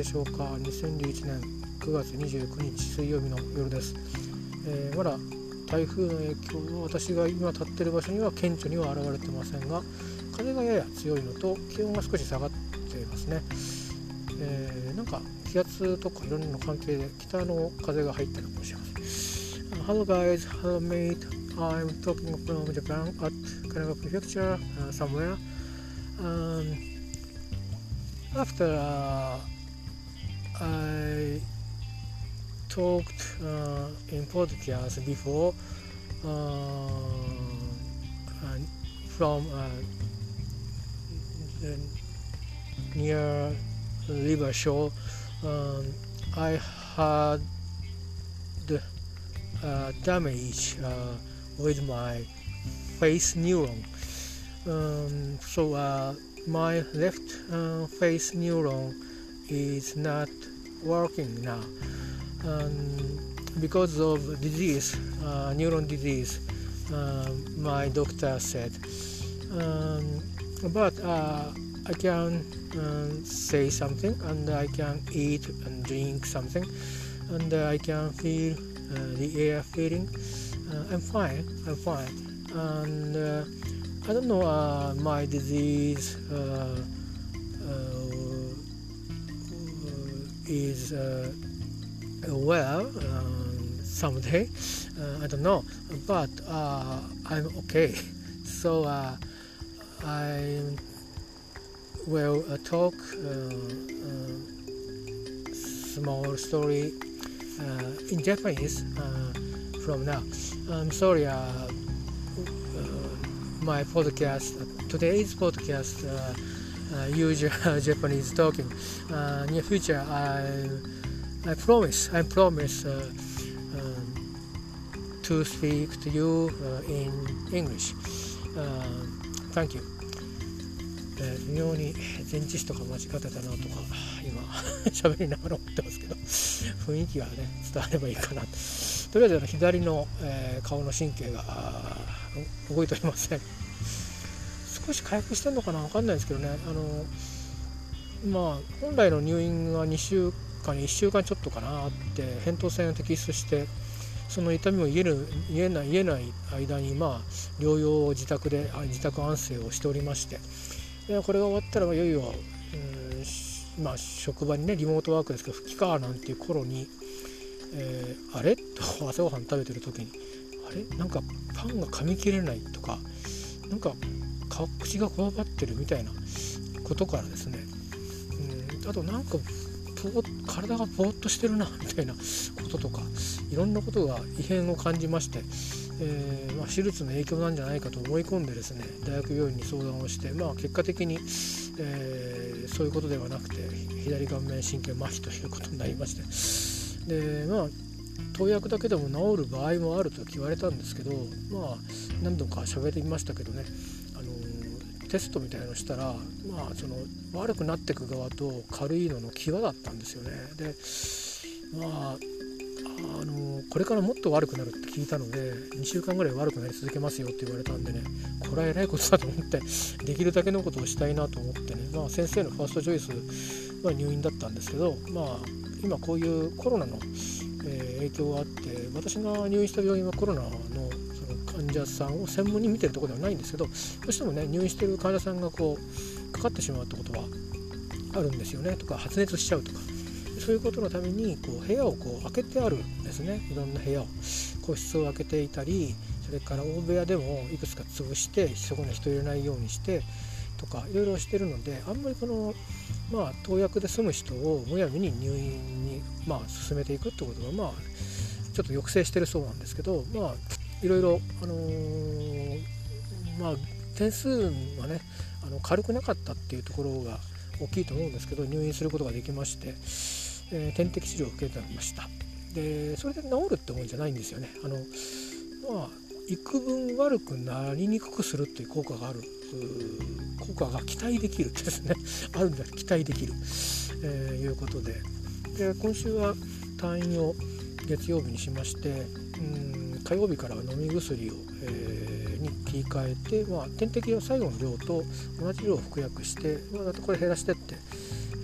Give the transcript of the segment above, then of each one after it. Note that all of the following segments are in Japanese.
でしょうか？2011年9月29日水曜日の夜です、えー、まだ台風の影響は私が今立っている場所には顕著には現れてませんが風がやや強いのと気温が少し下がっていますね、えー、なんか気圧とかいろんなの関係で北の風が入ってるかもしれません Hello guys, hello mate I'm talking from Japan at Kanagawa Prefecture uh, somewhere. Um, after uh, I talked uh, in podcast before uh, from uh, near river shore um, I had uh, damage uh, with my face neuron. Um, so uh, my left uh, face neuron is not working now. Because of disease uh, neuron disease uh, my doctor said um, but uh, I can uh, say something and I can eat and drink something and I can feel the air feeling I'm fine I'm fine. And I don't know uh, my disease uh, uh, is well um, someday. I don't know, but I'm okay. So I will talk small story in Japanese from now. I'm sorry. Uh, my podcast, today's podcast, uh, uh, use Japanese talking. Uh, near future, I, I promise, I promise uh, um, to speak to you in English. Uh, thank you. 微妙に前置詞とか間違ってたなとか今喋りながら思ってますけど雰囲気がね伝わればいいかなとりあえず左の、えー、顔の神経が動いておりません少し回復してるのかな分かんないですけどね。あのまあ本来の入院が2週間1週間ちょっとかなあって扁桃腺を摘出してその痛みを癒える癒えない癒えない間にまあ療養を自宅で自宅安静をしておりまして。これが終わったらいよいよ、うん、まあ職場にねリモートワークですけど復帰かなんていう頃に、えー、あれ？と 朝ごはん食べてる時にあれ？なんかパンが噛み切れないとかなんか口がこわばってるみたいなことからですね、うん、あとなんか体がぼーっとしてるなみたいなこととかいろんなことが異変を感じまして、えー、まあ、手術の影響なんじゃないかと思い込んでですね大学病院に相談をして、まあ、結果的に、えー、そういうことではなくて左顔面神経麻痺ということになりましてでまあ投薬だけでも治る場合もあると言われたんですけどまあ何度か喋ってみましたけどねテストみたいのしたら、まあ、その悪くなっていく側と軽いのの際だったんですよね。でまああのこれからもっと悪くなるって聞いたので2週間ぐらい悪くなり続けますよって言われたんでねこれは偉いことだと思って できるだけのことをしたいなと思ってね、まあ、先生のファーストチョイスは入院だったんですけど、まあ、今こういうコロナの、えー、影響があって私が入院した病院はコロナの者さんを専門に見てるところではないんですけどどうしてもね入院してる患者さんがこうかかってしまうってことはあるんですよねとか発熱しちゃうとかそういうことのためにこう部屋をこう開けてあるんですね。いろんな部屋を。個室を開けていたりそれから大部屋でもいくつか潰してそこに人入れないようにしてとかいろいろしてるのであんまりこのまあ投薬で済む人をむやみに入院にまあ進めていくってことがまあちょっと抑制してるそうなんですけどまあいろいろ、あのー、まあ、点数はねあの軽くなかったっていうところが大きいと思うんですけど入院することができまして、えー、点滴治療を受けてました。でそれで治るってもんじゃないんですよね。あのまあ幾分悪くなりにくくするっていう効果がある効果が期待できるですね。あるんだ期待できる、えー、いうことで。で今週は退院を月曜日にしましてうん火曜日から飲み薬を、えー、に切り替えて、まあ、点滴は最後の量と同じ量を服薬して、まあ、これ減らしてって、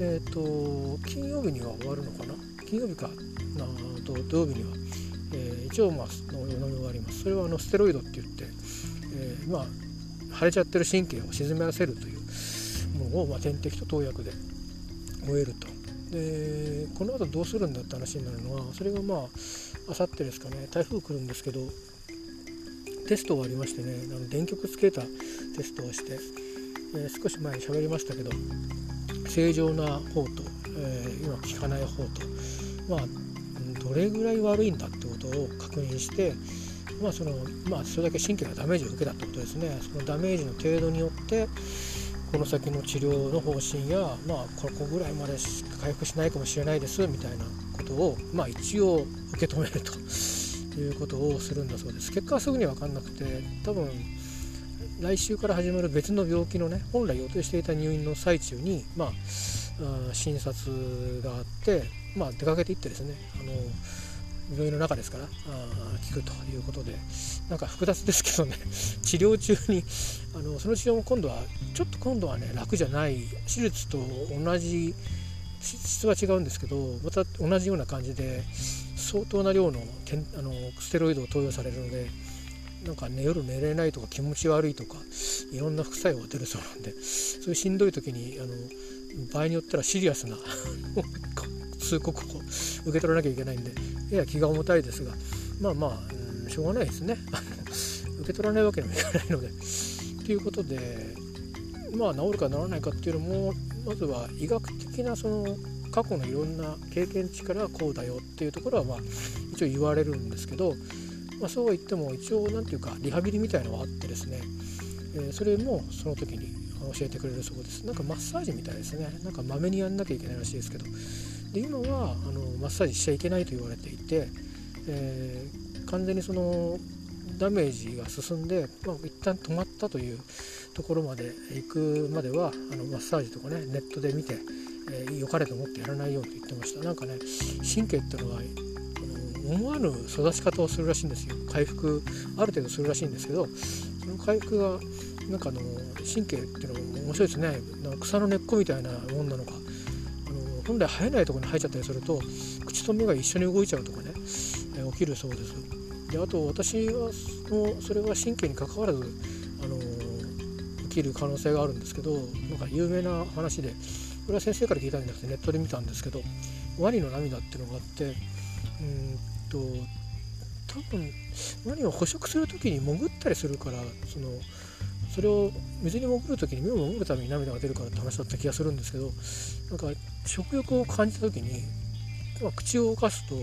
えっ、ー、と金曜日には終わるのかな？金曜日か。なと土曜日には、えー、一応まあ飲み終わります。それはあのステロイドって言って、えー、まあ腫れちゃってる神経を沈めらせるというものを、まあ、点滴と投薬で終えると。でこの後どうするんだって話になるのはそれがまああさってですかね。台風来るんですけどテストがありましてねあの電極つけたテストをして、えー、少し前に喋りましたけど正常な方と、えー、今効かない方とまあどれぐらい悪いんだってことを確認してまあそのまあそれだけ神経がダメージを受けたってことですね。そのダメージの程度によってこの先の治療の方針やまあここぐらいまでしか回復しないかもしれないですみたいなことをまあ一応受け止めるということをするんだそうです。結果はすぐに分かんなくて多分来週から始まる別の病気のね本来予定していた入院の最中にまあ診察があってまあ出かけていってですね。あの病院の中ですからあ聞くということで。なんか複雑ですけどね。治療中にあのその治療も今度はちょっと今度はね楽じゃない手術と同じ質は違うんですけどまた同じような感じで相当な量のあのステロイドを投与されるのでなんか、ね、夜寝れないとか気持ち悪いとかいろんな副作用が出るそうなんでそういうしんどい時にあの場合によってはシリアスな 通告を受け取らなきゃいけないんでやや気が重たいですがまあまあ、うん、しょうがないですね。受け取らないわけにもいかないので。ということでまあ治るか治らないかっていうのもまずは医学的なその過去のいろんな経験値からこうだよっていうところはまあ一応言われるんですけど、まあ、そうは言っても一応何て言うかリハビリみたいのがあってですね、えー、それもその時に教えてくれるそうです。なんかマッサージみたいですね。なんかまめにやんなきゃいけないらしいですけど。で今はあのマッサージしちゃいけないと言われていて、えー、完全にそのダメージが進んで、まあ、一旦止まったというところまで行くまではあのマッサージとかねネットで見て、えー、良かれと思ってやらないように言ってました。なんかね神経っていうのは思わぬ育ち方をするらしいんですよ。回復ある程度するらしいんですけどその回復がなんかあの神経っていうのも面白いですね。草の根っこみたいなもんなのか。あの本来生えないところに生えちゃったりすると口と目が一緒に動いちゃうとかね、えー、起きるそうです。であと私はのそれは神経にかかわらず、きる可能性があるんですけどなんか有名な話でこれは先生から聞いたんじゃなくてネットで見たんですけどワニの涙っていうのがあってうんと多分ワニを捕食する時に潜ったりするからそのそれを水に潜る時に目を守るために涙が出るからって話だった気がするんですけどなんか食欲を感じた時に、まあ、口を動かすと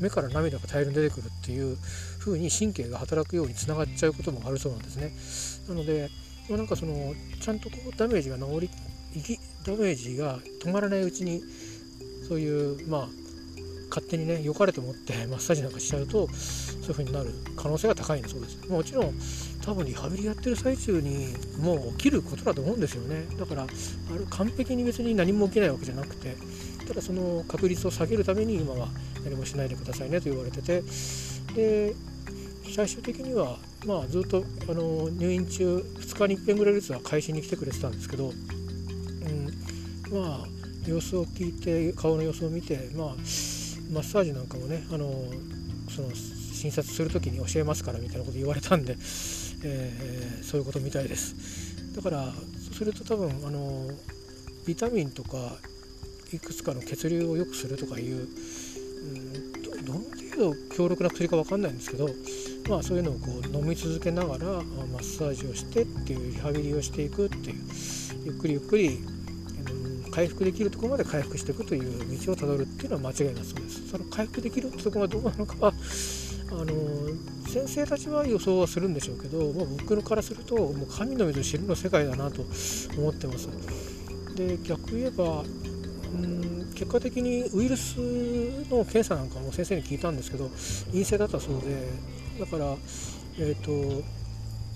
目から涙が大量に出てくるっていう風に神経が働くようにつながっちゃうこともあるそうなんですね。なので、まあ、なんかそのちゃんとこうダメージが治りダメージが止まらないうちにそういうまあ勝手にね良かれと思ってマッサージなんかしちゃうとそういう風になる可能性が高いんだそうです。もちろん多分リハビリやってる最中にもう起きることだと思うんですよね。だからあれ完璧に別に何も起きないわけじゃなくてただその確率を下げるために今は何もしないでくださいねと言われてて。で最終的にはまあずっとあの入院中2日に1遍ぐらいずつは会心に来てくれてたんですけど、うん、まあ様子を聞いて顔の様子を見てまあマッサージなんかもねあのその診察する時に教えますからみたいなこと言われたんで、えー、そういうことみたいです。だからそうすると多分あのビタミンとかいくつかの血流を良くするとかいう、うん、どの程度強力な薬か分かんないんですけどまあそういうのをこう飲み続けながらマッサージをしてっていうリハビリをしていくっていうゆっくりゆっくり回復できるところまで回復していくという道をたどるっていうのは間違いなそうです。その回復できるってところがどうなのかはあの先生たちは予想はするんでしょうけど、まあ、僕からするともう神の水を知るの世界だなと思ってます。で逆言えばうん結果的にウイルスの検査なんかも先生に聞いたんですけど陰性だったそうでだからえっ、ー、と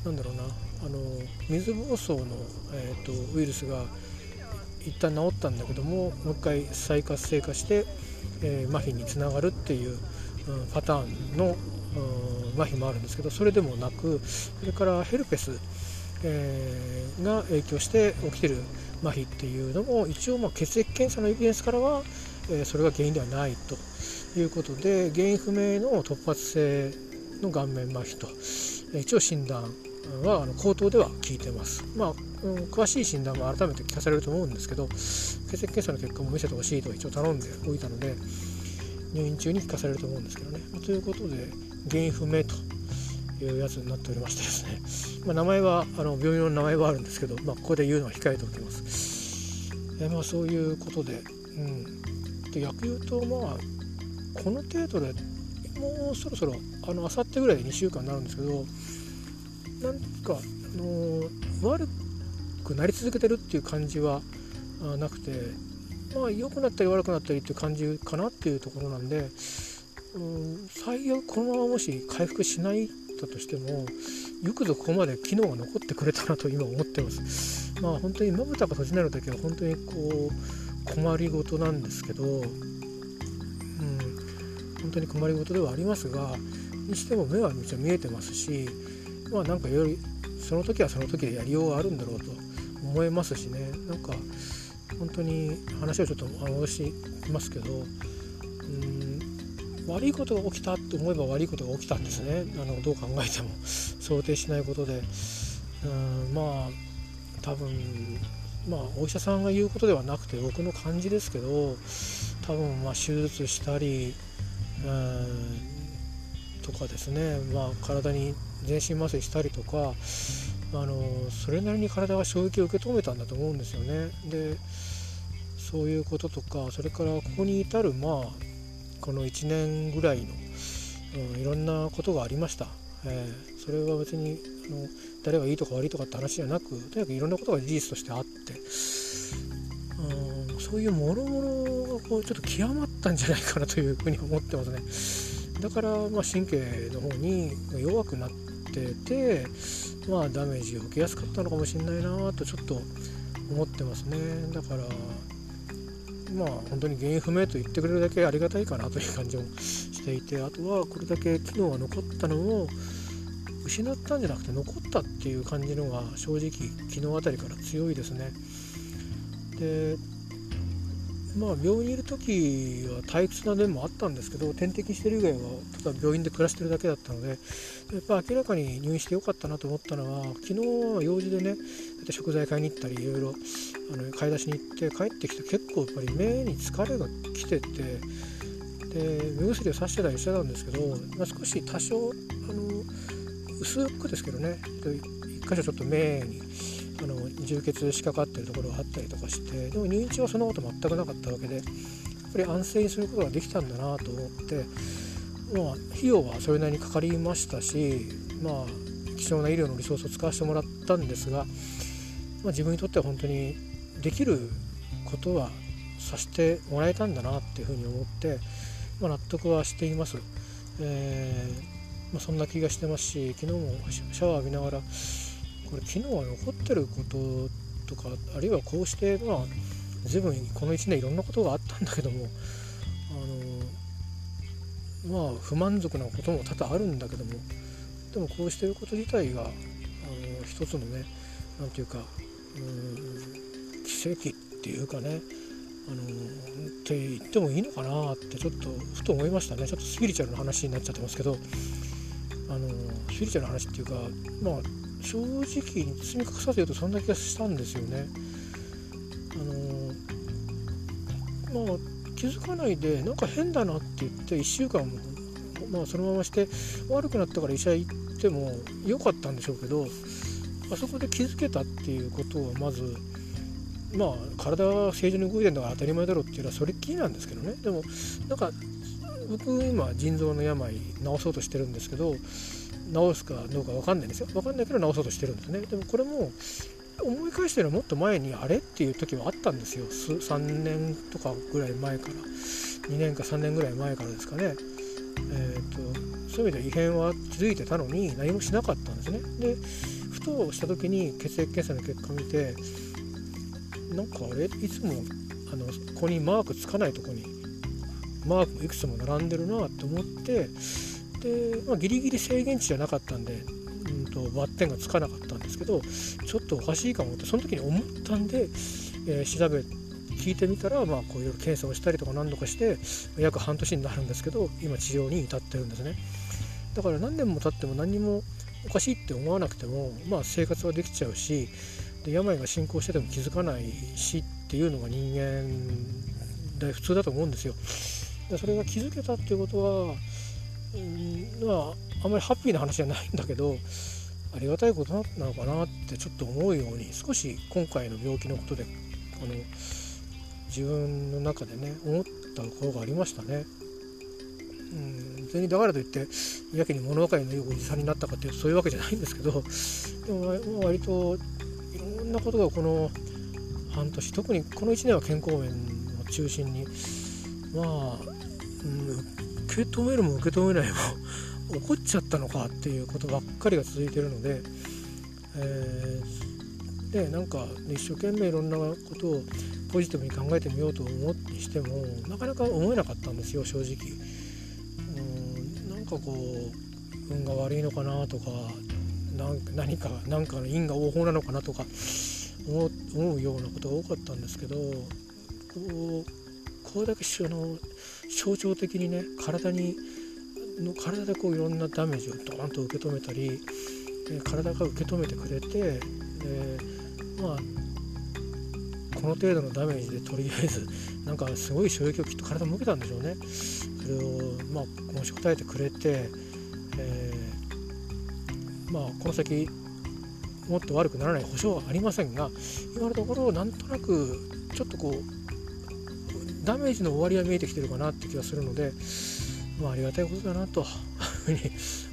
なんだろうなあの水疱瘡の、えーと、ウイルスが一旦治ったんだけどももう一回再活性化して、えー、麻痺につながるっていうパターンの麻痺もあるんですけどそれでもなくそれからヘルペス、えー、が影響して起きてる麻痺っていうのも一応まあ血液検査のエビデンスからは、えそれが原因ではないということで原因不明の突発性の顔面麻痺と一応診断はあの口頭では聞いてます。まあ、うん、詳しい診断も改めて聞かされると思うんですけど血液検査の結果も見せてほしいと一応頼んでおいたので入院中に聞かされると思うんですけどね。ということで原因不明というやつになっておりましてですね、まあ、名前はあの病院の名前はあるんですけど、まあ、ここで言うのは控えておきます。えまあ、そういうことで,、うん、で逆言うとまあこの程度でもうそろそろあの明後日ぐらいで2週間になるんですけどなんか、あのー、悪くなり続けてるっていう感じはなくてまあ良くなったり悪くなったりっていう感じかなっていうところなんで、うん、最悪このままもし回復しないだとしてもよくぞここまで機能が残ってくれたなと今思ってます。まあ本当にまぶたが閉じない時は本当にこう困りごとなんですけど、うん、本当に困りごとではありますがにしても目はめちゃ見えてますしまあなんかよりその時はその時でやりようがあるんだろうと思いますしね。なんか本当に話をちょっと戻しますけどうん悪いことが起きたと思えば悪いことが起きたんですね。あのどう考えても。想定しないことで。うんまあ多分まあお医者さんが言うことではなくて僕の感じですけど多分ま手術したりうんとかですね、まあ、体に全身麻酔したりとかあのそれなりに体が衝撃を受け止めたんだと思うんですよね。でそういうこととかそれからここに至るまあこの1年ぐらいの、うん、いろんなことがありました。えー、それは別にあの誰がいいとか悪いとかって話じゃなくとにかくいろんなことが事実としてあって、うん、そういうもろもろがこうちょっと極まったんじゃないかなというふうに思ってますねだからまあ神経の方に弱くなっててまあダメージを受けやすかったのかもしれないなとちょっと思ってますねだからまあ本当に原因不明と言ってくれるだけありがたいかなという感じもしていてあとはこれだけ機能が残ったのを失ったんじゃなくて残ったっていう感じのが正直昨日あたりから強いですね。でまあ病院にいる時は退屈な面もあったんですけど点滴してる以外はただ病院で暮らしてるだけだったのでやっぱ明らかに入院してよかったなと思ったのは昨日は用事でね食材買いに行ったりいろいろあの買い出しに行って帰ってきて結構やっぱり目に疲れが来ててで目薬をさしてたりしてたんですけど、まあ、少し多少あの薄くですけどね一箇所ちょっと目にあの充血しかかってるところがあったりとかしてでも入院中はそんなこと全くなかったわけでやっぱり安静にすることができたんだなと思ってまあ費用はそれなりにかかりましたしまあ貴重な医療のリソースを使わせてもらったんですが、まあ、自分にとっては本当にできることはさせてもらえたんだなっていうふうに思って、まあ、納得はしています。えーまあ、そんな気がしてますし昨日もシャワー浴びながらこれ昨日は残ってることとかあるいはこうしてまあ随分この1年いろんなことがあったんだけどもあのまあ不満足なことも多々あるんだけどもでもこうしてること自体があの一つのね何て言うかうん奇跡っていうかねあのって言ってもいいのかなってちょっとふと思いましたね。ちょっとスピリチュアルな話になっちゃってますけどあのスピリチュアルな話っていうかまあ正直に包み隠さず言うとそんな気がしたんですよね。あのまあ気づかないでなんか変だなって言って1週間も、まあ、そのままして悪くなったから医者行っても良かったんでしょうけどあそこで気づけたっていうことはまずまあ体は正常に動いてるのが当たり前だろっていうのはそれっきりなんですけどねでもなんか僕今腎臓の病治そうとしてるんですけど治すかどうか分かんないんですよ。分かんないけど治そうとしてるんですね。でもこれも思い返してるのはもっと前にあれっていう時はあったんですよ。3年とかぐらい前から。2年か3年ぐらい前からですかね。えーと、そういう意味では異変は気づいてたのに何もしなかったんですね。でふとした時に血液検査の結果見てなんかあれ？いつもあのここにマークつかないとこにマークいくつも並んでるなと思ってで、まあ、ギリギリ制限値じゃなかったんで、うんと、バッテンがつかなかったんですけどちょっとおかしいかもってその時に思ったんでえー、調べ聞いてみたら、まあ、こういろいろ検査をしたりとか何度かして約半年になるんですけど今治療に至ってるんですねだから何年も経っても何もおかしいって思わなくても、まあ、生活はできちゃうしで病が進行してても気づかないしっていうのが人間で普通だと思うんですよ。でそれが気づけたっていうことは、うん、まああんまりハッピーな話じゃないんだけどありがたいことなのかなってちょっと思うように少し今回の病気のことであの自分の中でね思ったころがありましたね。うん、別にだからといってやけに物分かりのいいおじさんになったかっていうとそういうわけじゃないんですけどでも割といろんなことがこの半年特にこの1年は健康面を中心にまあ、うん、受け止めるも受け止めないも怒っちゃったのかっていうことばっかりが続いてるので、えー、でなんか一生懸命いろんなことをポジティブに考えてみようと思ってしてもなかなか思えなかったんですよ正直。うんなんかこう運が悪いのかなとか何か何かの因果応報なのかなとか思うようなことが多かったんですけどこうこれだけあの象徴的にね体にの体でこういろんなダメージをドーンと受け止めたり体が受け止めてくれてまあこの程度のダメージでとりあえず なんかすごい衝撃をきっと体も受けたんでしょうね。それをまあ持ちこたえてくれて、えー、まあこの先もっと悪くならない保証はありませんが今のところなんとなくちょっとこうダメージの終わりは見えてきてるかなって気がするのでまあありがたいことだなとい うふうに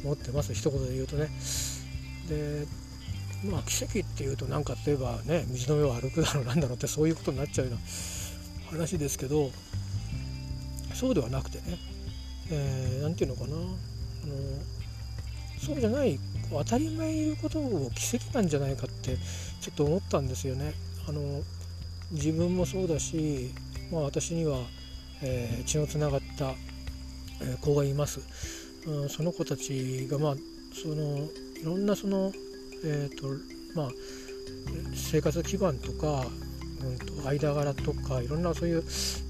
思ってます。一言で言うとね。でまあ奇跡っていうとなんか例えばね道の上を歩くだろうなんだろうってそういうことになっちゃうような話ですけどそうではなくてね何、えー、て言うのかな。あのそうじゃない当たり前言うことを奇跡なんじゃないかってちょっと思ったんですよね。あの自分もそうだし、まあ、私には、えー、血のつながった、え子がいます。うん、その子たちが、まあ、そのいろんなその、えーとまあ、生活基盤とか、うんと、間柄とかいろんなそういう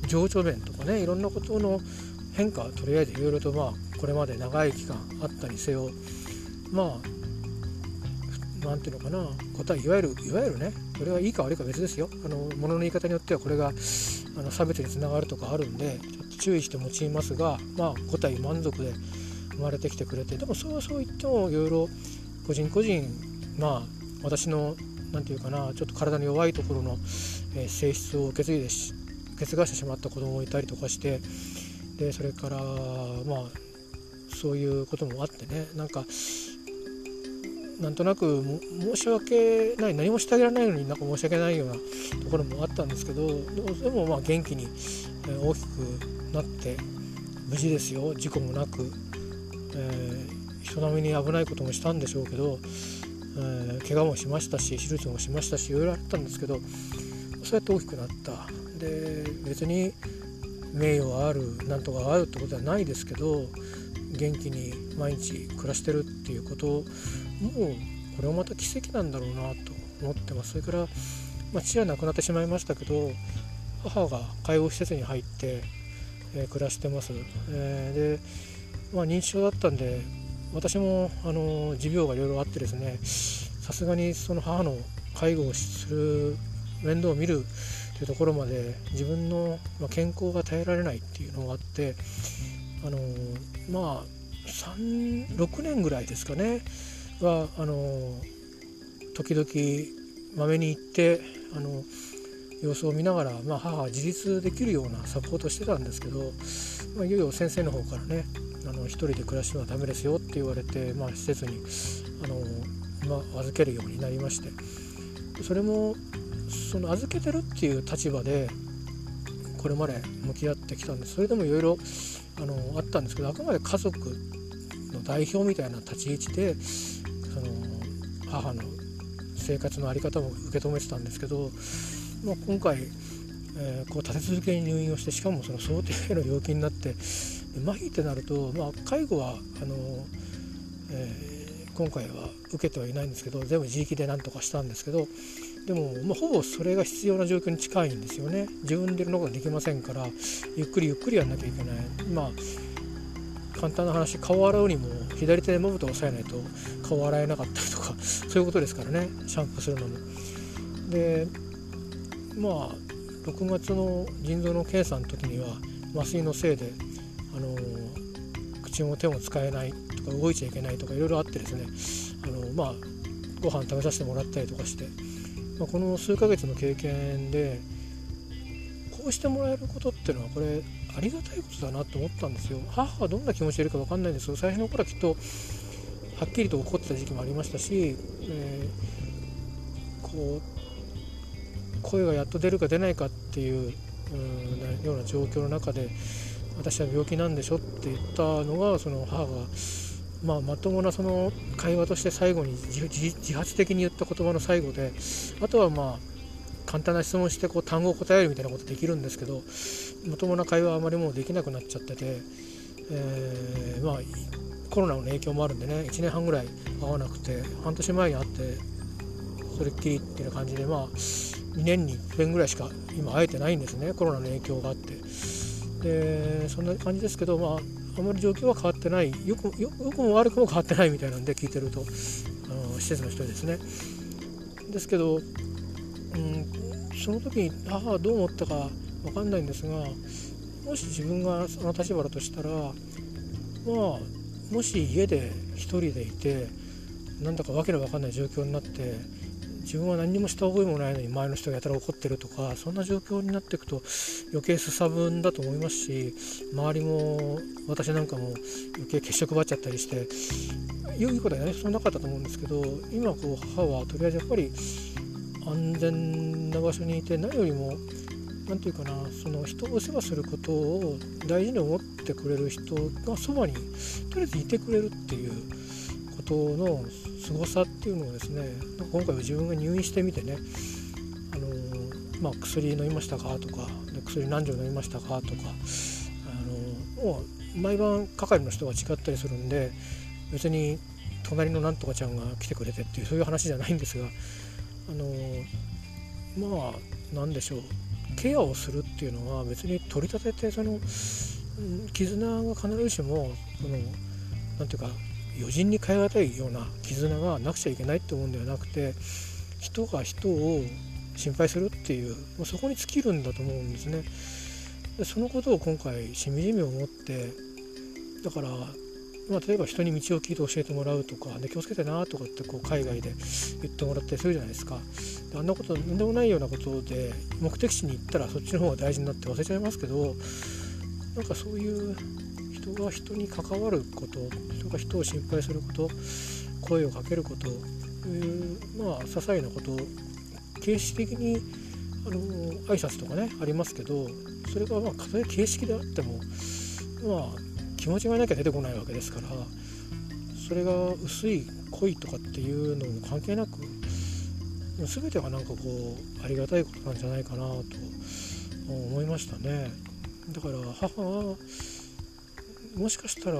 情緒面とかねいろんなことの変化とりあえずいろいろとまあこれまで長い期間あったにせよまあ何ていうのかな答えいわゆるいわゆるねこれはいいか悪いか別ですよ。あの物の言い方によってはこれがあの差別につながるとかあるんでちょっと注意して用いますがまあ答え満足で生まれてきてくれてでもそうそう言ってもいろいろ個人個人まあ私の何て言うかなちょっと体の弱いところの、えー、性質を受け継いで受け継がしてしまった子供もいたりとかしてでそれからまあそういうこともあってねなんかなんとなく申し訳ない何もしてあげられないのになんか申し訳ないようなところもあったんですけどでもまあ元気に大きくなって無事ですよ。事故もなく、えー、人並みに危ないこともしたんでしょうけど、えー、怪我もしましたし手術もしましたしいろいろあったんですけどそうやって大きくなった。で別に名誉があるなんとかがあるってことはないですけど元気に毎日暮らしてるっていうこともうこれはまた奇跡なんだろうなと思ってます。それから、まあ、父は亡くなってしまいましたけど母が介護施設に入って、えー、暮らしてます、えー、で、まあ、認知症だったんで私もあの持病がいろいろあってですねさすがにその母の介護をする面倒を見るというところまで自分の健康が耐えられないっていうのがあってあのまあ6年ぐらいですかね。はあの時々まめに行ってあの様子を見ながら、まあ、母は自立できるようなサポートしてたんですけど、まあ、いよいよ先生の方からねあの一人で暮らしてはダメですよって言われて、まあ、施設にあの、まあ、預けるようになりまして。それもその預けてるっていう立場でこれまで向き合ってきたんです。それでもいろいろあのあったんですけどあくまで家族の代表みたいな立ち位置でその母の生活の在り方も受け止めてたんですけど、まあ、今回、えー、こう立て続けに入院をしてしかもその想定外の病気になって麻痺ってなると、まあ、介護はあの、えー、今回は受けてはいないんですけど全部自力で何とかしたんですけどでも、まあ、ほぼそれが必要な状況に近いんですよね。自分でいろんなことができませんからゆっくりゆっくりやんなきゃいけない。まあ簡単な話顔を洗うにも左手でまぶたを押さえないと顔洗えなかったりとか そういうことですからね。シャンプーするのも。でまあ6月の腎臓の検査の時には麻酔のせいであの口も手も使えないとか動いちゃいけないとかいろいろあってですね。あのまあご飯食べさせてもらったりとかしてまあ、この数ヶ月の経験でこうしてもらえることっていうのはこれありがたいことだなと思ったんですよ。母はどんな気持ちでいるか分かんないんですけど最初の頃はきっとはっきりと怒ってた時期もありましたし、えー、こう声がやっと出るか出ないかっていううような状況の中で私は病気なんでしょって言ったのがその母がまあ、まともなその会話として最後に自発的に言った言葉の最後であとはまあ簡単な質問してこう単語を答えるみたいなことできるんですけどまともな会話はあまりもうできなくなっちゃってて、えー、まあコロナの影響もあるんでね1年半ぐらい会わなくて半年前に会ってそれっきりっていう感じでまあ2年に1遍ぐらいしか今会えてないんですねコロナの影響があって。でそんな感じですけどまああまり状況は変わってない。よくよくも悪くも変わってないみたいなんで聞いてるとあの施設の人ですね。ですけど、うん、その時に母はどう思ったか分かんないんですがもし自分がその立場だとしたらまあもし家で1人でいてなんだかわけのわかんない状況になって自分は何もした覚えもないのに前の人がやたら怒ってるとかそんな状況になっていくと余計すさぶんだと思いますし周りも私なんかも余計血色ばっちゃったりしていいことはねそんなかったと思うんですけど今こう母はとりあえずやっぱり安全な場所にいて何よりも何て言うかなその人を世話することを大事に思ってくれる人がそばにとりあえずいてくれるっていうことの凄さっていうのをですね今回は自分が入院してみてねあの、まあ、薬飲みましたかとか薬何錠飲みましたかとかあのもう毎晩係の人が違ったりするんで別に隣のなんとかちゃんが来てくれてっていうそういう話じゃないんですがあのまあ何でしょうケアをするっていうのは別に取り立ててその絆が必ずしもその何ていうか余人に変え難いような絆がなくちゃいけないって思うんではなくて人が人を心配するっていうもうそこに尽きるんだと思うんですね。でそのことを今回しみじみ思ってだから、まあ、例えば人に道を聞いて教えてもらうとかで気をつけてなとかってこう海外で言ってもらったりするじゃないですかであんなこと何でもないようなことで目的地に行ったらそっちの方が大事になって忘れちゃいますけどなんかそういう人が人に関わること人が人を心配すること声をかけるこというまあ些細なこと形式的にあの挨拶とかねありますけどそれがまあたとえ形式であってもまあ気持ちがなきゃ出てこないわけですからそれが薄い恋とかっていうのも関係なく全てがなんかこうありがたいことなんじゃないかなと思いましたね。だから母はもしかしたら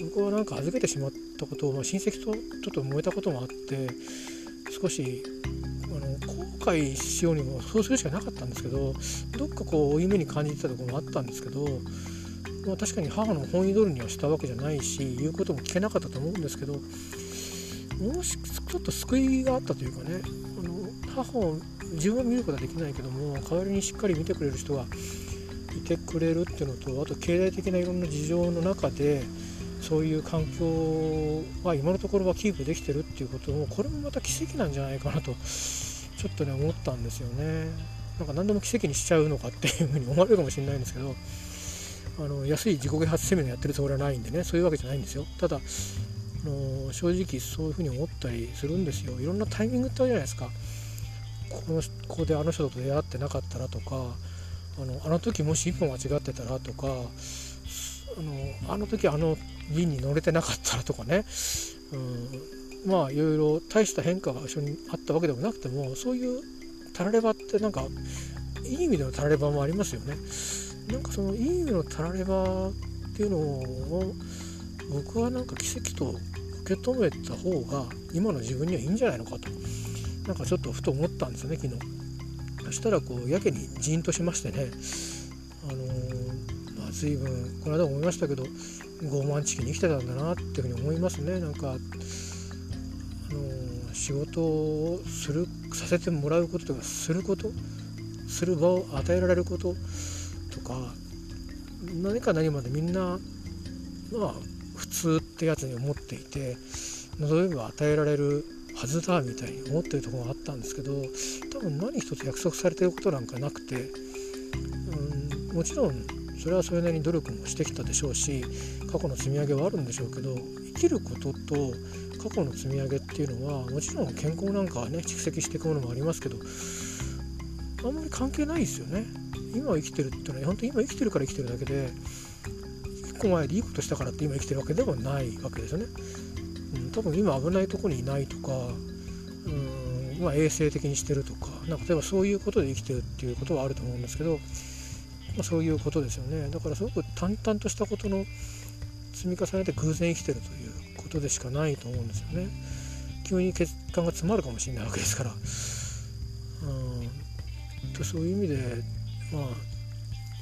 僕はなんか預けてしまったことを、まあ、親戚とちょっと燃えたこともあって少しあの後悔しようにもそうするしかなかったんですけどどっかこう負い目に感じてたところもあったんですけど、まあ、確かに母の本意通りにはしたわけじゃないし言うことも聞けなかったと思うんですけどもしちょっと救いがあったというかねあの母を自分は見ることはできないけども代わりにしっかり見てくれる人がいてくれるっていうのとあと経済的ないろんな事情の中でそういう環境は今のところはキープできてるっていうこともこれもまた奇跡なんじゃないかなとちょっとね思ったんですよね。なんか何でも奇跡にしちゃうのかっていうふうに思われるかもしれないんですけどあの安い自己啓発セミナーやってるつもりはないんでねそういうわけじゃないんですよ。ただあの正直そういうふうに思ったりするんですよ。いろんなタイミングってあるじゃないですか。このここであの人と出会ってなかったらとかあのあの時もし一歩間違ってたらとかあのあの時あの便に乗れてなかったらとかね、うん、まあいろいろ大した変化が一緒にあったわけでもなくてもそういうたらればってなんかいい意味でのたらればもありますよね。なんかそのいい意味のたらればっていうのを僕はなんか奇跡と受け止めた方が今の自分にはいいんじゃないのかと。なんかちょっとふと思ったんですよね昨日。そしたらこうやけにジーンとしましてねあのー、まあ、随分この間思いましたけど傲慢チキに生きてたんだなっていうふうに思いますね。なんか、あのー、仕事をするさせてもらうこととかすることする場を与えられることとか何か何までみんなまあ普通ってやつに思っていて望めば与えられるはずだみたいに思ってるところがあったんですけど多分何一つ約束されてることなんかなくて、うん、もちろんそれはそれなりに努力もしてきたでしょうし過去の積み上げはあるんでしょうけど生きることと過去の積み上げっていうのはもちろん健康なんかはね蓄積していくものもありますけどあんまり関係ないですよね。今生きてるっていうのは本当に今生きてるから生きてるだけで1個前でいいことしたからって今生きてるわけではないわけですよね。多分今危ないとこにいないとか、うんまあ、衛生的にしてるとかなんか例えばそういうことで生きてるっていうことはあると思うんですけど、まあ、そういうことですよね。だからすごく淡々としたことの積み重ねで偶然生きてるということでしかないと思うんですよね。急に血管が詰まるかもしれないわけですから、うん、とそういう意味でまあ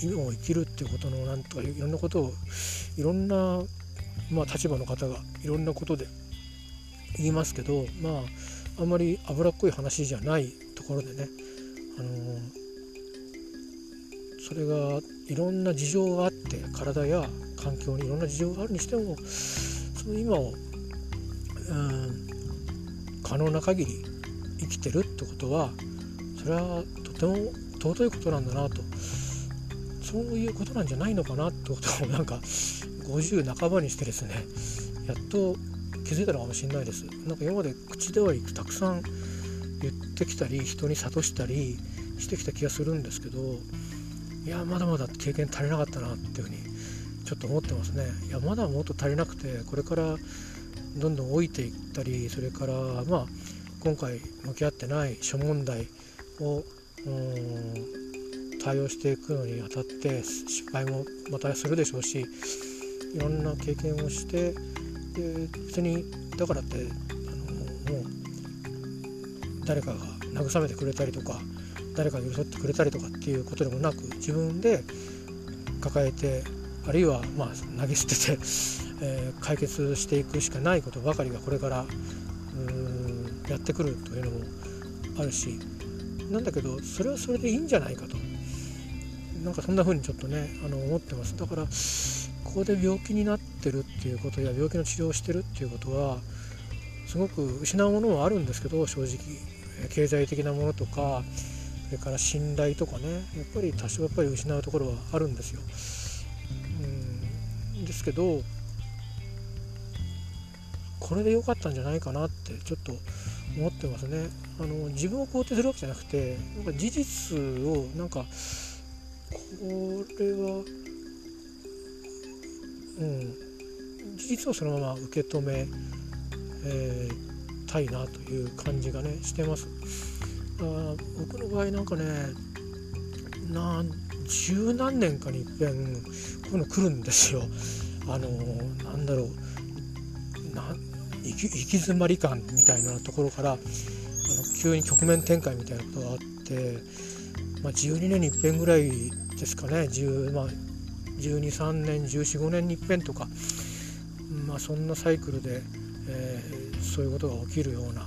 今を生きるっていうことのなんとかいろんなことをいろんなまあ、立場の方がいろんなことで言いますけどまああんまり脂っこい話じゃないところでね、あのー、それがいろんな事情があって体や環境にいろんな事情があるにしてもその今を、うん、可能な限り生きてるってことはそれはとても尊いことなんだなと。そういうことなんじゃないのかなってことをなんか50半ばにしてですねやっと気づいたのかもしれないです。なんか今まで口ではたくさん言ってきたり人に諭したりしてきた気がするんですけどいやまだまだ経験足りなかったなっていうふうにちょっと思ってますね。いやまだもっと足りなくてこれからどんどん老いていったりそれからまあ今回向き合ってない諸問題を対応していくのにあたって失敗もまたするでしょうしいろんな経験をしてで別にだからってあのもう誰かが慰めてくれたりとか誰かが寄り添ってくれたりとかっていうことでもなく自分で抱えてあるいはまあ投げ捨てて、えー、解決していくしかないことばかりがこれからうんやってくるというのもあるしなんだけどそれはそれでいいんじゃないかと。なんかそんな風にちょっとねあの思ってます。だからこで病気になってるっていうことや病気の治療をしてるっていうことはすごく失うものもあるんですけど正直経済的なものとかそれから信頼とかねやっぱり多少やっぱり失うところはあるんですよ。うんですけどこれで良かったんじゃないかなってちょっと思ってますね。あの自分を肯定するわけじゃなくてなんか事実をなんかこれはうん、事実をそのまま受け止め、えー、たいなという感じがねしてます。あ僕の場合なんかねな十何年かにいっぺんこういうの来るんですよ。あのなんだろう行き詰まり感みたいなところからあの急に局面転換みたいなことがあって、まあ、12年にいっぺんぐらいですかね10、まあ、123年1415年にいっぺんとか、まあ、そんなサイクルで、えー、そういうことが起きるような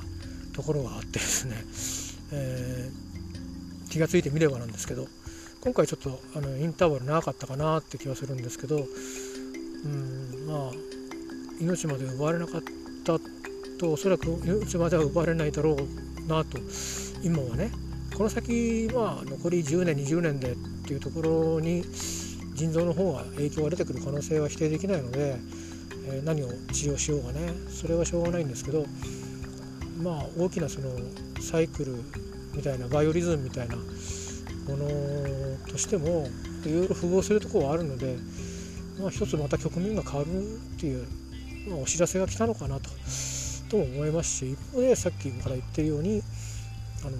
ところがあってですね、えー、気が付いてみればなんですけど今回ちょっとあのインターバル長かったかなって気はするんですけど、うん、まあ命まで奪われなかったとおそらく命までは奪われないだろうなと今はねこの先まあ残り10年20年でっていうところに腎臓の方が影響が出てくる可能性は否定できないので、えー、何を治療しようがねそれはしょうがないんですけどまあ大きなそのサイクルみたいなバイオリズムみたいなものとしてもいろいろ符合するところはあるので、まあ、一つまた局面が変わるっていう、まあ、お知らせが来たのかなととも思いますし一方でさっきから言ってるようにあの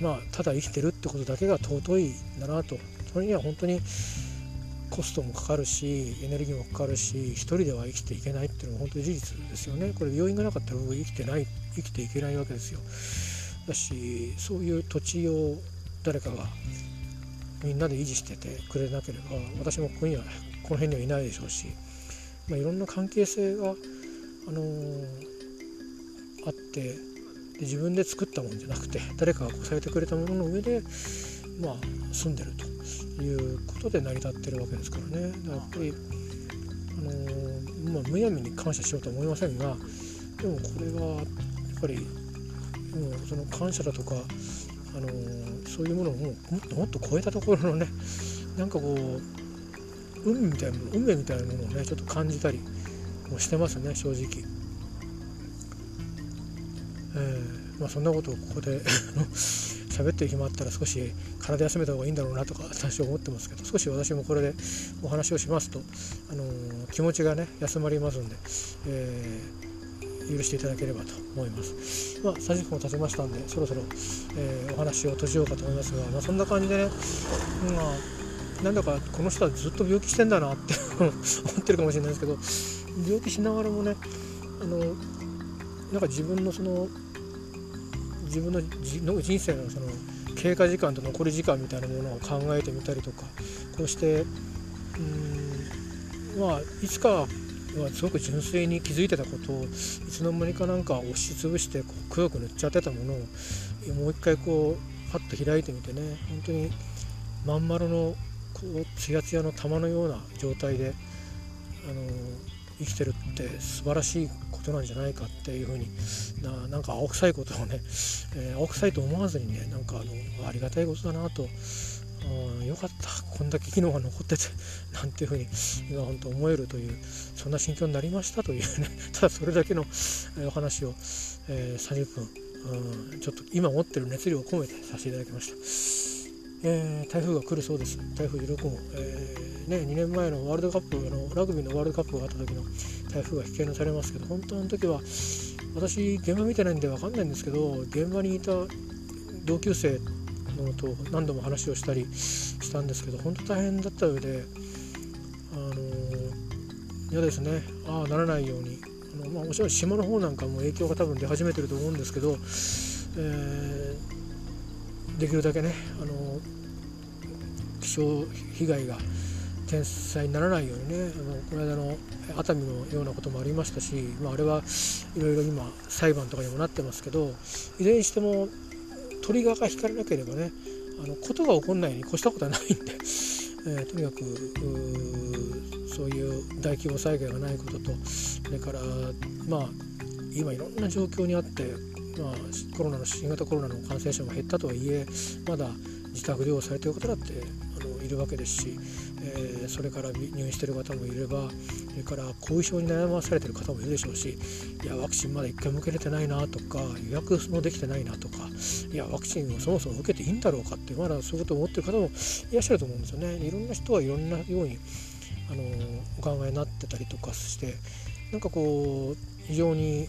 まあただ生きてるってことだけが尊いんだなとそれには本当にコストもかかるしエネルギーもかかるし一人では生きていけないっていうのは本当に事実ですよね。これ病院がなかったら僕生きてない生きていけないわけですよ。だしそういう土地を誰かがみんなで維持しててくれなければ私もここにはこの辺にはいないでしょうし、まあ、いろんな関係性が、あのー、あってで自分で作ったもんじゃなくて誰かがこさえてくれたものの上で、まあ、住んでるということで成り立ってるわけですからね。やっぱりあのー、まあ、むやみに感謝しようとは思いませんがでもこれはやっぱりもうその感謝だとかあのー、そういうものをももっともっと超えたところのねなんかこう運みたいな運命みたいなものをねちょっと感じたりもしてますね正直。えー、まあ、そんなことをここで 喋って決まったら少し体休めた方がいいんだろうなとか私は思ってますけど少し私もこれでお話をしますと、あのー、気持ちがね休まりますんで、えー許していただければと思います。まあ、30分も経ちましたんで、そろそろ、えー、お話を閉じようかと思いますが、まあ、そんな感じでね、まあ、なんだかこの人はずっと病気してんだなって 思ってるかもしれないですけど、病気しながらもね、あのなんか自分のその、自分の人生のその経過時間と残り時間みたいなものを考えてみたりとか、こうして、うん、まあ、いつかはすごく純粋に気づいてたことをいつの間にかなんか押しつぶしてこうくどく塗っちゃってたものをもう一回こうパッと開いてみてね本当にまん丸のこうツヤツヤの玉のような状態であの生きてるって素晴らしいことなんじゃないかっていうふうにななんか青臭いことをね、えー、青臭いと思わずにねなんかあのありがたいことだなとあよかった。こんだけ機能が残ってて なんていうふうに今本当思えるというそんな心境になりましたというね ただそれだけのお話を、えー、30分うんちょっと今持ってる熱量を込めてさせていただきました、えー、台風が来るそうです。台風16号、えー、ね、2年前のワールドカップのラグビーのワールドカップがあった時の台風が引き金されますけど本当の時は私現場見てないんで分かんないんですけど現場にいた同級生のと何度も話をしたりしたんですけど本当大変だった上であの嫌ですね。ああならないように。あの、まあ、もちろん島の方なんかも影響が多分出始めてると思うんですけど、えー、できるだけねあの気象被害が天災にならないようにねあのこの間の熱海のようなこともありましたし、まあ、あれはいろいろ今裁判とかにもなってますけどいずれにしてもトリガーが引かれなければねあのことが起こらないに越したことはないんで、えー、とにかくそういう大規模災害がないこととそれからまあ今いろんな状況にあって、まあ、コロナの新型コロナの感染者も減ったとはいえまだ自宅療養されている方だっているわけですし、えー、それから入院している方もいればそれから後遺症に悩まされている方もいるでしょうしいやワクチンまだ1回も受けれてないなとか予約もできてないなとかいやワクチンをそもそも受けていいんだろうかってまだそういうことを思ってる方もいらっしゃると思うんですよね。いろんな人はいろんなようにあのお考えになってたりとかしてなんかこう非常に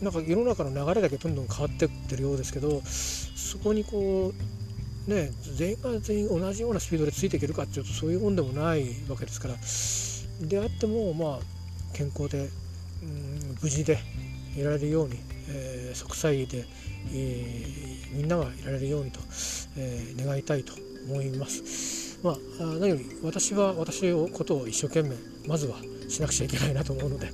なんか世の中の流れだけどんどん変わってってるようですけどそこにこうね全員が全員同じようなスピードでついていけるかっていうとそういうもんでもないわけですからであってもまあ健康で、うん、無事でいられるように、えー、息災で、えー、みんながいられるようにと、えー、願いたいと思います。まあ、何より私は私のことを一生懸命まずはしなくちゃいけないなと思うので、ね、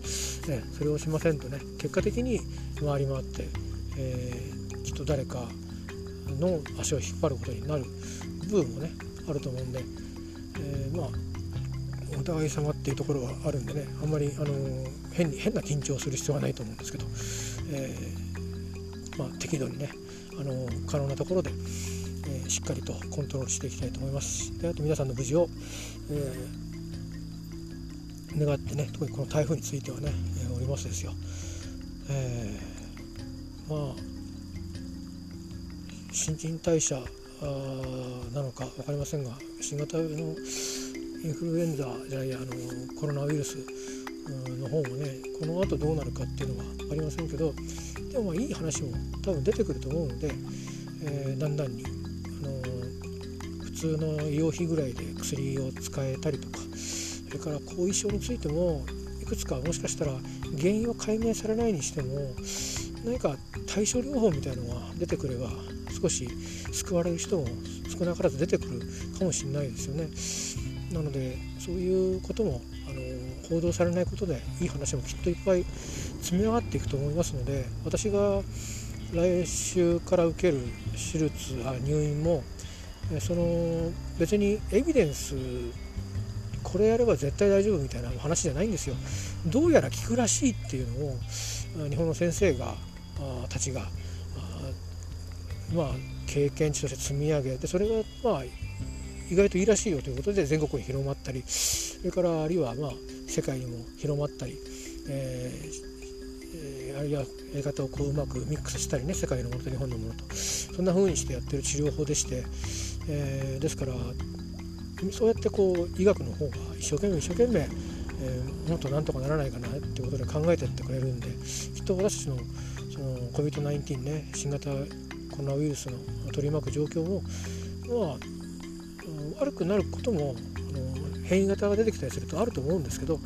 それをしませんとね結果的に回り回って、えー、きっと誰かの足を引っ張ることになる部分もねあると思うんで、えー、まあお互い様っていうところはあるんでねあんまりあの変に変な緊張する必要はないと思うんですけど、えー、まあ、適度にねあの可能なところで、え、しっかりとコントロールしていきたいと思いますであと皆さんの無事を、え、願ってね特にこの台風についてはね、えおりますですよ、えまあ新陳代謝なのか分かりませんが新型のインフルエンザじゃないあのコロナウイルスの方もねこの後どうなるかっていうのは分かりませんけどでもまあいい話も多分出てくると思うので、えー、だんだんに、あの普通の医療費ぐらいで薬を使えたりとかそれから後遺症についてもいくつかもしかしたら原因は解明されないにしても何か対症療法みたいのが出てくれば少し救われる人も少なからず出てくるかもしれないですよね。なのでそういうこともあの報道されないことでいい話もきっといっぱい積み上がっていくと思いますので私が来週から受ける手術あ入院もその別にエビデンスこれやれば絶対大丈夫みたいな話じゃないんですよ。どうやら効くらしいっていうのを日本の先生がたちがまあ経験値として積み上げてそれがまあ意外といいらしいよということで全国に広まったりそれからあるいはまあ世界にも広まったり、えー、あるいはやり方をこううまくミックスしたりね世界のものと日本のものとそんな風にしてやってる治療法でして、えー、ですからそうやってこう医学の方が一生懸命一生懸命、えー、もっとなんとかならないかなってことで考えてってくれるんできっと私たちのその COVID-19 ね新型コロナウイルスの取り巻く状況もまあ悪くなることもあの変異型が出てきたりするとあると思うんですけど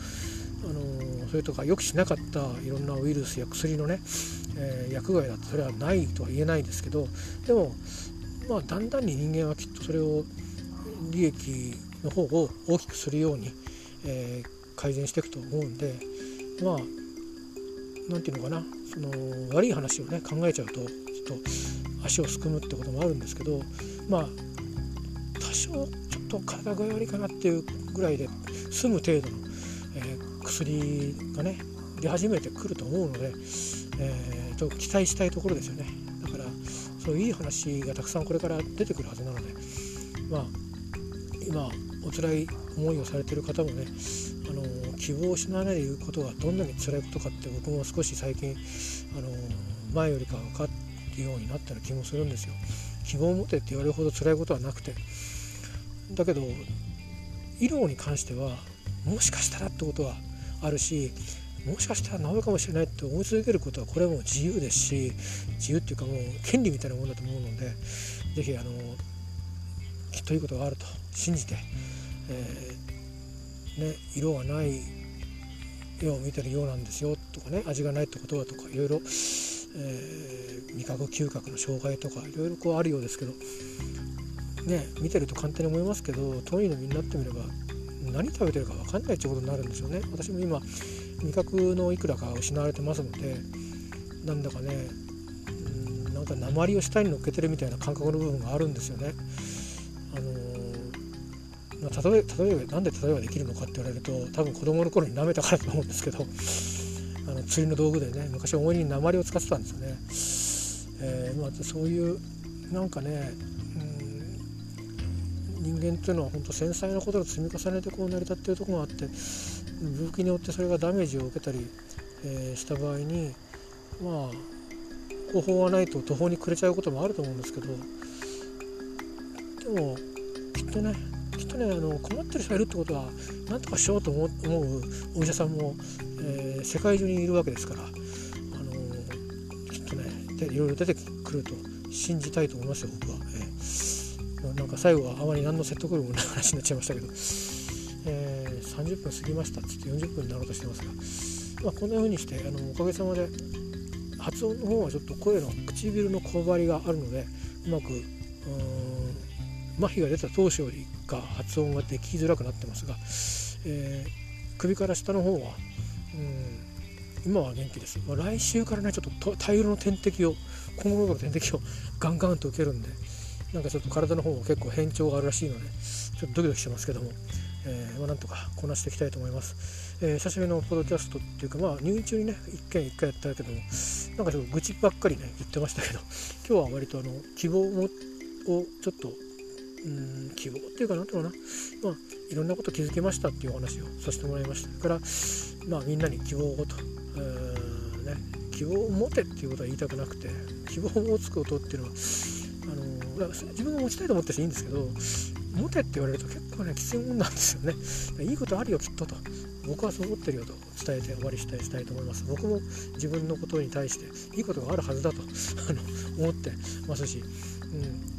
あのそれとか予期しなかったいろんなウイルスや薬のね、えー、薬害だとそれはないとは言えないですけどでもまあだんだんに人間はきっとそれを利益の方を大きくするように、えー、改善していくと思うんでまあ何て言うのかなその悪い話をね考えちゃうとと足をすくむってこともあるんですけどまあ多少ちょっと体が悪いかなっていうぐらいで済む程度の、えー、薬がね出始めてくると思うので、えー、と期待したいところですよね。だからそういういい話がたくさんこれから出てくるはずなのでまあ今お辛い思いをされてる方もねあの希望を失わないでいることがどんなに辛いことかって僕も少し最近あの前よりか分かってるようになったような気もするんですよ。希望を持てって言われるほど辛いことはなくてだけど医療に関してはもしかしたらってことはあるしもしかしたら治るかもしれないって思い続けることはこれはもう自由ですし自由っていうかもう権利みたいなものだと思うので是非あのきっといいことがあると信じて、えー、ね、色がない絵を見てるようなんですよとかね味がないってことはとかいろいろ、えー、味覚嗅覚の障害とかいろいろこうあるようですけどね見てると簡単に思いますけど当人の身になってみれば何食べてるか分かんないってことになるんですよね私も今味覚のいくらか失われてますのでなんだかねうんなんか鉛を下に乗っけてるみたいな感覚の部分があるんですよね。あのー、例え例えばなんで例えばできるのかって言われると多分子供の頃に舐めたからと思うんですけどあの釣りの道具でね昔思いに鉛を使ってたんですよね。えーまあ、そういうなんかねうん人間っていうのは本当繊細なことを積み重ねてこう成り立っているところがあって病気によってそれがダメージを受けたり、えー、した場合にまあ方法がないと途方に暮れちゃうこともあると思うんですけどでもきっとねきっとねあの困ってる人がいるってことは何とかしようと思うお医者さんも、えー、世界中にいるわけですから、あのきっとねでいろいろ出てくると信じたいと思いますよ僕は。なんか最後はあまり何の説得力もない話になっちゃいましたけど、えー、30分過ぎましたっつって40分になろうとしてますが、まあ、こんな風にしてあのおかげさまで発音の方はちょっと声の唇のこばりがあるのでうまく麻痺が出た当初よりか発音ができづらくなってますが、えー、首から下の方は、うん、今は元気です、まあ、来週からねちょっと大量の点滴を今後の点滴を ガンガンと受けるんでなんかちょっと体の方も結構変調があるらしいのでちょっとドキドキしてますけども、えー、まあ、なんとかこなしていきたいと思います、えー、久しぶりのポッドキャストっていうかまあ入院中にね一件一回やったけどもなんかちょっと愚痴ばっかりね言ってましたけど今日は割とあの希望をちょっとうん希望っていうかなんていうな、まあ、いろんなこと気づきましたっていうお話をさせてもらいましたから、まあ、みんなに希望をと、ね、希望を持てっていうことは言いたくなくて。希望を持つことっていうのはあの自分が持ちたいと思ってる人いいんですけど持てって言われると結構ねきついもんなんですよね。いいことあるよきっとと。僕はそう思ってるよと伝えて終わりしたいしたいと思います。僕も自分のことに対していいことがあるはずだと思ってますし、うん、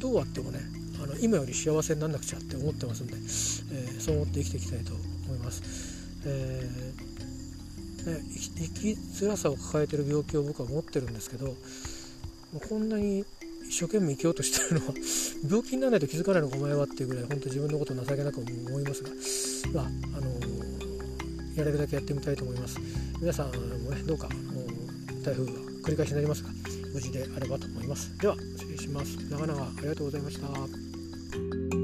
どうあってもねあの今より幸せにならなくちゃって思ってますんで、えー、そう思って生きていきたいと思います、えー生きづらさを抱えてる病気を僕は持ってるんですけどこんなに一生懸命生きようとしてるのは 病気にならないと気づかないのかお前はっていうぐらい本当自分のこと情けなく思いますが、まああのやれるだけやってみたいと思います。皆さんもねどうか台風は繰り返しになりますが無事であればと思います。では失礼します。長々ありがとうございました。